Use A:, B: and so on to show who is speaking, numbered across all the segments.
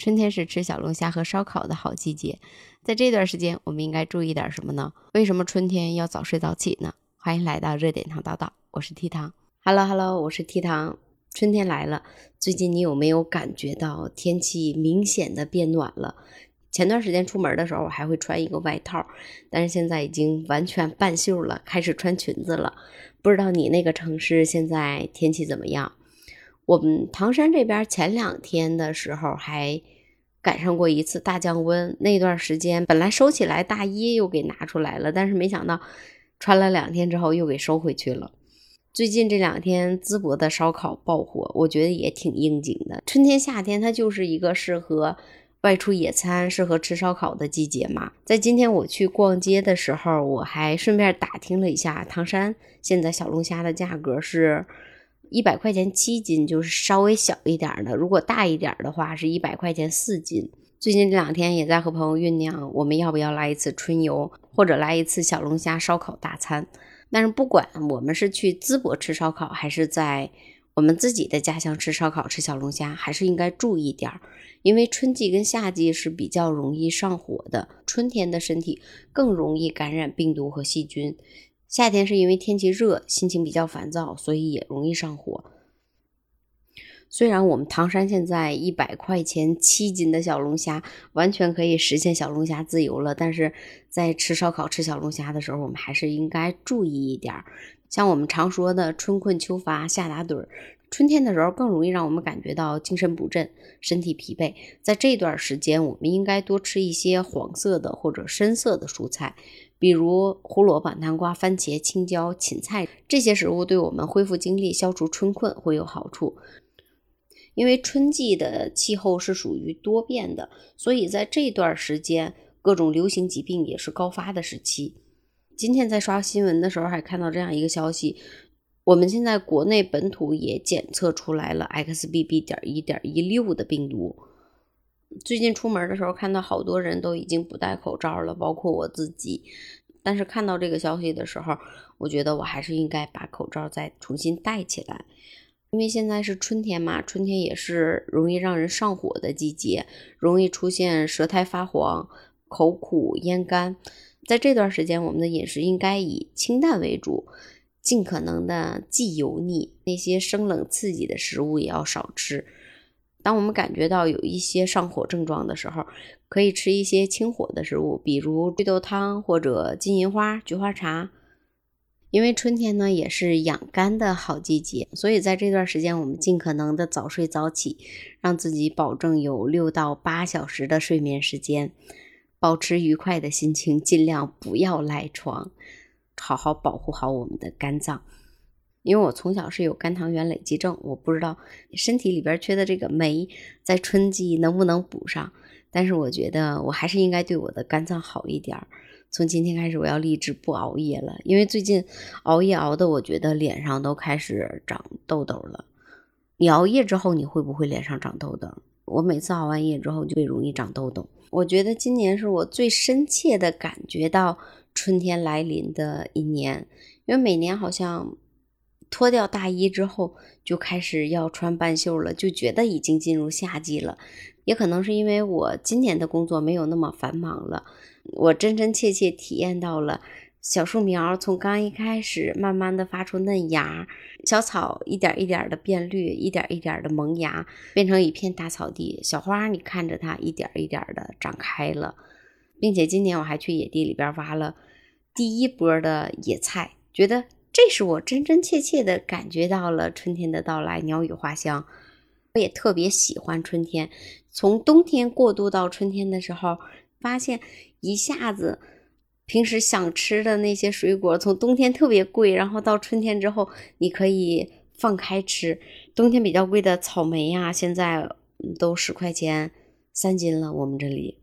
A: 春天是吃小龙虾和烧烤的好季节，在这段时间我们应该注意点什么呢？为什么春天要早睡早起呢？欢迎来到热点糖叨叨，我是 T 糖。Hello Hello，我是 T 糖。春天来了，最近你有没有感觉到天气明显的变暖了？前段时间出门的时候，我还会穿一个外套，但是现在已经完全半袖了，开始穿裙子了。不知道你那个城市现在天气怎么样？我们唐山这边前两天的时候还赶上过一次大降温，那段时间本来收起来大衣又给拿出来了，但是没想到穿了两天之后又给收回去了。最近这两天淄博的烧烤爆火，我觉得也挺应景的。春天夏天它就是一个适合。外出野餐适合吃烧烤的季节嘛？在今天我去逛街的时候，我还顺便打听了一下，唐山现在小龙虾的价格是一百块钱七斤，就是稍微小一点的；如果大一点的话，是一百块钱四斤。最近这两天也在和朋友酝酿，我们要不要来一次春游，或者来一次小龙虾烧烤大餐。但是不管我们是去淄博吃烧烤，还是在我们自己的家乡吃烧烤、吃小龙虾，还是应该注意点儿。因为春季跟夏季是比较容易上火的，春天的身体更容易感染病毒和细菌，夏天是因为天气热，心情比较烦躁，所以也容易上火。虽然我们唐山现在一百块钱七斤的小龙虾完全可以实现小龙虾自由了，但是在吃烧烤、吃小龙虾的时候，我们还是应该注意一点。像我们常说的“春困秋乏夏打盹”。春天的时候更容易让我们感觉到精神不振、身体疲惫。在这段时间，我们应该多吃一些黄色的或者深色的蔬菜，比如胡萝卜、南瓜、番茄、青椒、芹菜这些食物，对我们恢复精力、消除春困会有好处。因为春季的气候是属于多变的，所以在这段时间，各种流行疾病也是高发的时期。今天在刷新闻的时候，还看到这样一个消息。我们现在国内本土也检测出来了 XBB. 点一点一六的病毒。最近出门的时候看到好多人都已经不戴口罩了，包括我自己。但是看到这个消息的时候，我觉得我还是应该把口罩再重新戴起来，因为现在是春天嘛，春天也是容易让人上火的季节，容易出现舌苔发黄、口苦、咽干。在这段时间，我们的饮食应该以清淡为主。尽可能的忌油腻，那些生冷刺激的食物也要少吃。当我们感觉到有一些上火症状的时候，可以吃一些清火的食物，比如绿豆汤或者金银花、菊花茶。因为春天呢也是养肝的好季节，所以在这段时间我们尽可能的早睡早起，让自己保证有六到八小时的睡眠时间，保持愉快的心情，尽量不要赖床。好好保护好我们的肝脏，因为我从小是有肝糖原累积症，我不知道身体里边缺的这个酶在春季能不能补上。但是我觉得我还是应该对我的肝脏好一点。从今天开始，我要立志不熬夜了，因为最近熬夜熬的，我觉得脸上都开始长痘痘了。你熬夜之后，你会不会脸上长痘痘？我每次熬完夜之后就会容易长痘痘。我觉得今年是我最深切的感觉到。春天来临的一年，因为每年好像脱掉大衣之后就开始要穿半袖了，就觉得已经进入夏季了。也可能是因为我今年的工作没有那么繁忙了，我真真切切体验到了小树苗从刚一开始慢慢的发出嫩芽，小草一点一点的变绿，一点一点的萌芽，变成一片大草地。小花你看着它一点一点的长开了。并且今年我还去野地里边挖了第一波的野菜，觉得这是我真真切切的感觉到了春天的到来，鸟语花香。我也特别喜欢春天，从冬天过渡到春天的时候，发现一下子平时想吃的那些水果，从冬天特别贵，然后到春天之后你可以放开吃。冬天比较贵的草莓呀，现在都十块钱三斤了，我们这里。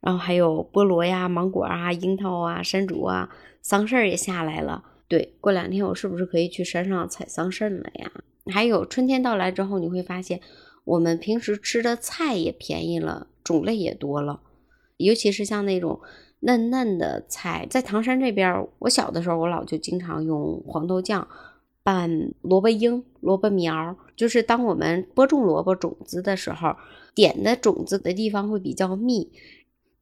A: 然后还有菠萝呀、芒果啊、樱桃啊、山竹啊，桑葚也下来了。对，过两天我是不是可以去山上采桑葚了呀？还有春天到来之后，你会发现我们平时吃的菜也便宜了，种类也多了。尤其是像那种嫩嫩的菜，在唐山这边，我小的时候我老就经常用黄豆酱拌萝卜缨、萝卜苗，就是当我们播种萝卜种子的时候，点的种子的地方会比较密。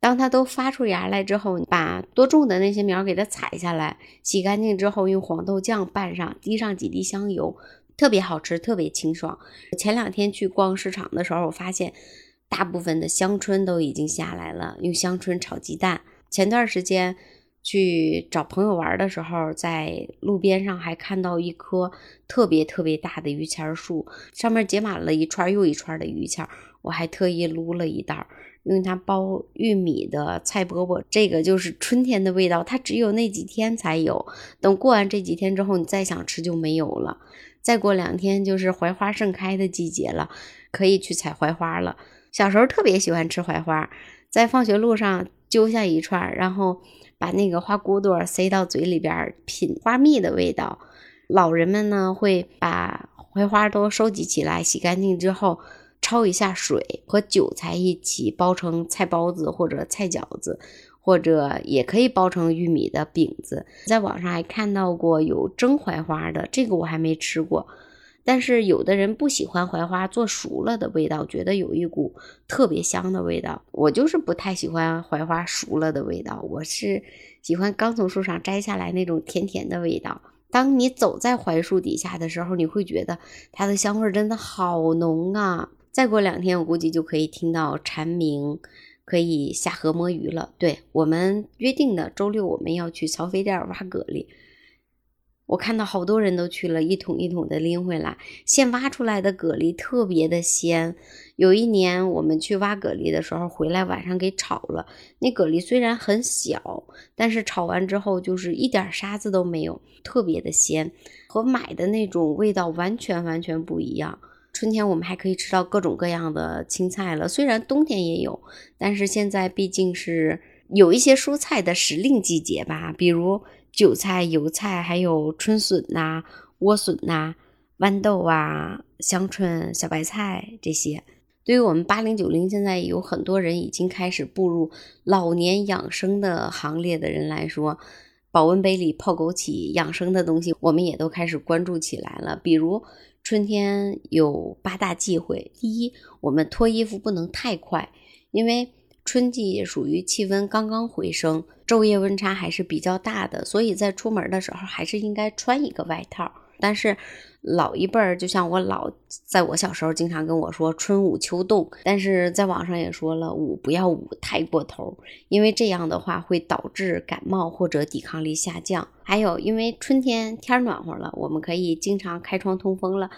A: 当它都发出芽来之后，把多种的那些苗给它采下来，洗干净之后，用黄豆酱拌上，滴上几滴香油，特别好吃，特别清爽。前两天去逛市场的时候，我发现大部分的香椿都已经下来了，用香椿炒鸡蛋。前段时间去找朋友玩的时候，在路边上还看到一棵特别特别大的榆钱树，上面结满了一串又一串的榆钱，我还特意撸了一袋。用它包玉米的菜饽饽，这个就是春天的味道，它只有那几天才有。等过完这几天之后，你再想吃就没有了。再过两天就是槐花盛开的季节了，可以去采槐花了。小时候特别喜欢吃槐花，在放学路上揪下一串，然后把那个花骨朵塞到嘴里边品花蜜的味道。老人们呢会把槐花都收集起来，洗干净之后。焯一下水，和韭菜一起包成菜包子或者菜饺子，或者也可以包成玉米的饼子。在网上还看到过有蒸槐花的，这个我还没吃过。但是有的人不喜欢槐花做熟了的味道，觉得有一股特别香的味道。我就是不太喜欢槐花熟了的味道，我是喜欢刚从树上摘下来那种甜甜的味道。当你走在槐树底下的时候，你会觉得它的香味真的好浓啊。再过两天，我估计就可以听到蝉鸣，可以下河摸鱼了。对我们约定的周六，我们要去曹妃甸挖蛤蜊。我看到好多人都去了，一桶一桶的拎回来，现挖出来的蛤蜊特别的鲜。有一年我们去挖蛤蜊的时候，回来晚上给炒了。那蛤蜊虽然很小，但是炒完之后就是一点沙子都没有，特别的鲜，和买的那种味道完全完全不一样。春天我们还可以吃到各种各样的青菜了，虽然冬天也有，但是现在毕竟是有一些蔬菜的时令季节吧，比如韭菜、油菜，还有春笋呐、莴笋呐、豌豆啊、香椿、小白菜这些。对于我们八零九零，现在有很多人已经开始步入老年养生的行列的人来说，保温杯里泡枸杞养生的东西，我们也都开始关注起来了，比如。春天有八大忌讳。第一，我们脱衣服不能太快，因为春季属于气温刚刚回升，昼夜温差还是比较大的，所以在出门的时候还是应该穿一个外套。但是老一辈儿，就像我老在我小时候经常跟我说春捂秋冻，但是在网上也说了捂不要捂太过头，因为这样的话会导致感冒或者抵抗力下降。还有，因为春天天暖和了，我们可以经常开窗通风了，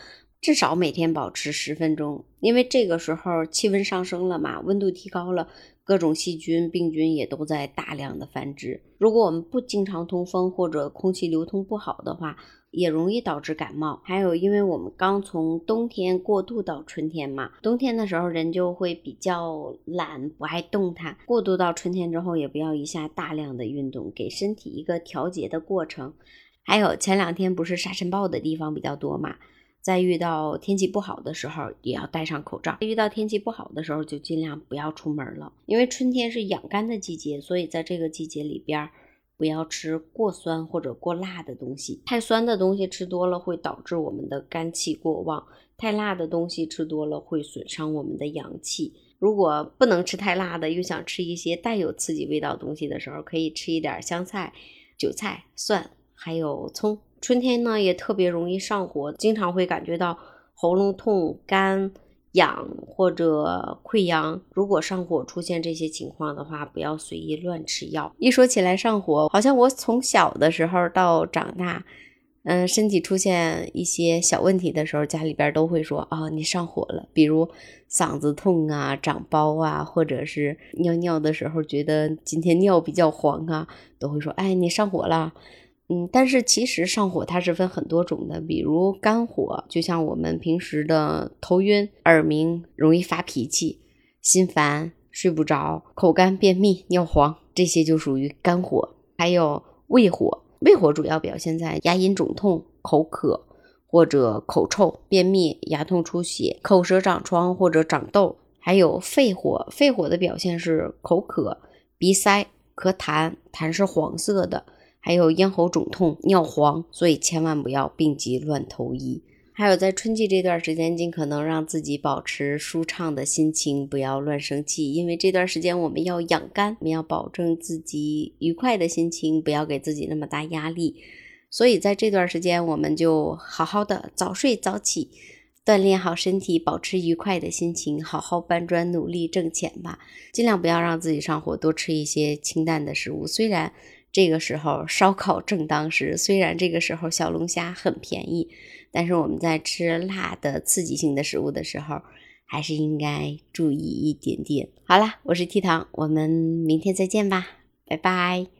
A: 至少每天保持十分钟，因为这个时候气温上升了嘛，温度提高了。各种细菌、病菌也都在大量的繁殖。如果我们不经常通风或者空气流通不好的话，也容易导致感冒。还有，因为我们刚从冬天过渡到春天嘛，冬天的时候人就会比较懒，不爱动弹。过渡到春天之后，也不要一下大量的运动，给身体一个调节的过程。还有，前两天不是沙尘暴的地方比较多嘛？在遇到天气不好的时候，也要戴上口罩。遇到天气不好的时候，就尽量不要出门了。因为春天是养肝的季节，所以在这个季节里边，不要吃过酸或者过辣的东西。太酸的东西吃多了会导致我们的肝气过旺；太辣的东西吃多了会损伤我们的阳气。如果不能吃太辣的，又想吃一些带有刺激味道东西的时候，可以吃一点香菜、韭菜、蒜，还有葱。春天呢也特别容易上火，经常会感觉到喉咙痛、干痒或者溃疡。如果上火出现这些情况的话，不要随意乱吃药。一说起来上火，好像我从小的时候到长大，嗯，身体出现一些小问题的时候，家里边都会说啊，你上火了。比如嗓子痛啊、长包啊，或者是尿尿的时候觉得今天尿比较黄啊，都会说，哎，你上火了。嗯，但是其实上火它是分很多种的，比如肝火，就像我们平时的头晕、耳鸣、容易发脾气、心烦、睡不着、口干、便秘、尿黄，这些就属于肝火。还有胃火，胃火主要表现在牙龈肿痛、口渴或者口臭、便秘、牙痛、出血、口舌长疮或者长痘。还有肺火，肺火的表现是口渴、鼻塞、咳痰，痰是黄色的。还有咽喉肿痛、尿黄，所以千万不要病急乱投医。还有在春季这段时间，尽可能让自己保持舒畅的心情，不要乱生气，因为这段时间我们要养肝，我们要保证自己愉快的心情，不要给自己那么大压力。所以在这段时间，我们就好好的早睡早起，锻炼好身体，保持愉快的心情，好好搬砖，努力挣钱吧。尽量不要让自己上火，多吃一些清淡的食物。虽然这个时候烧烤正当时，虽然这个时候小龙虾很便宜。但是我们在吃辣的刺激性的食物的时候，还是应该注意一点点。好啦，我是 T 糖，我们明天再见吧，拜拜。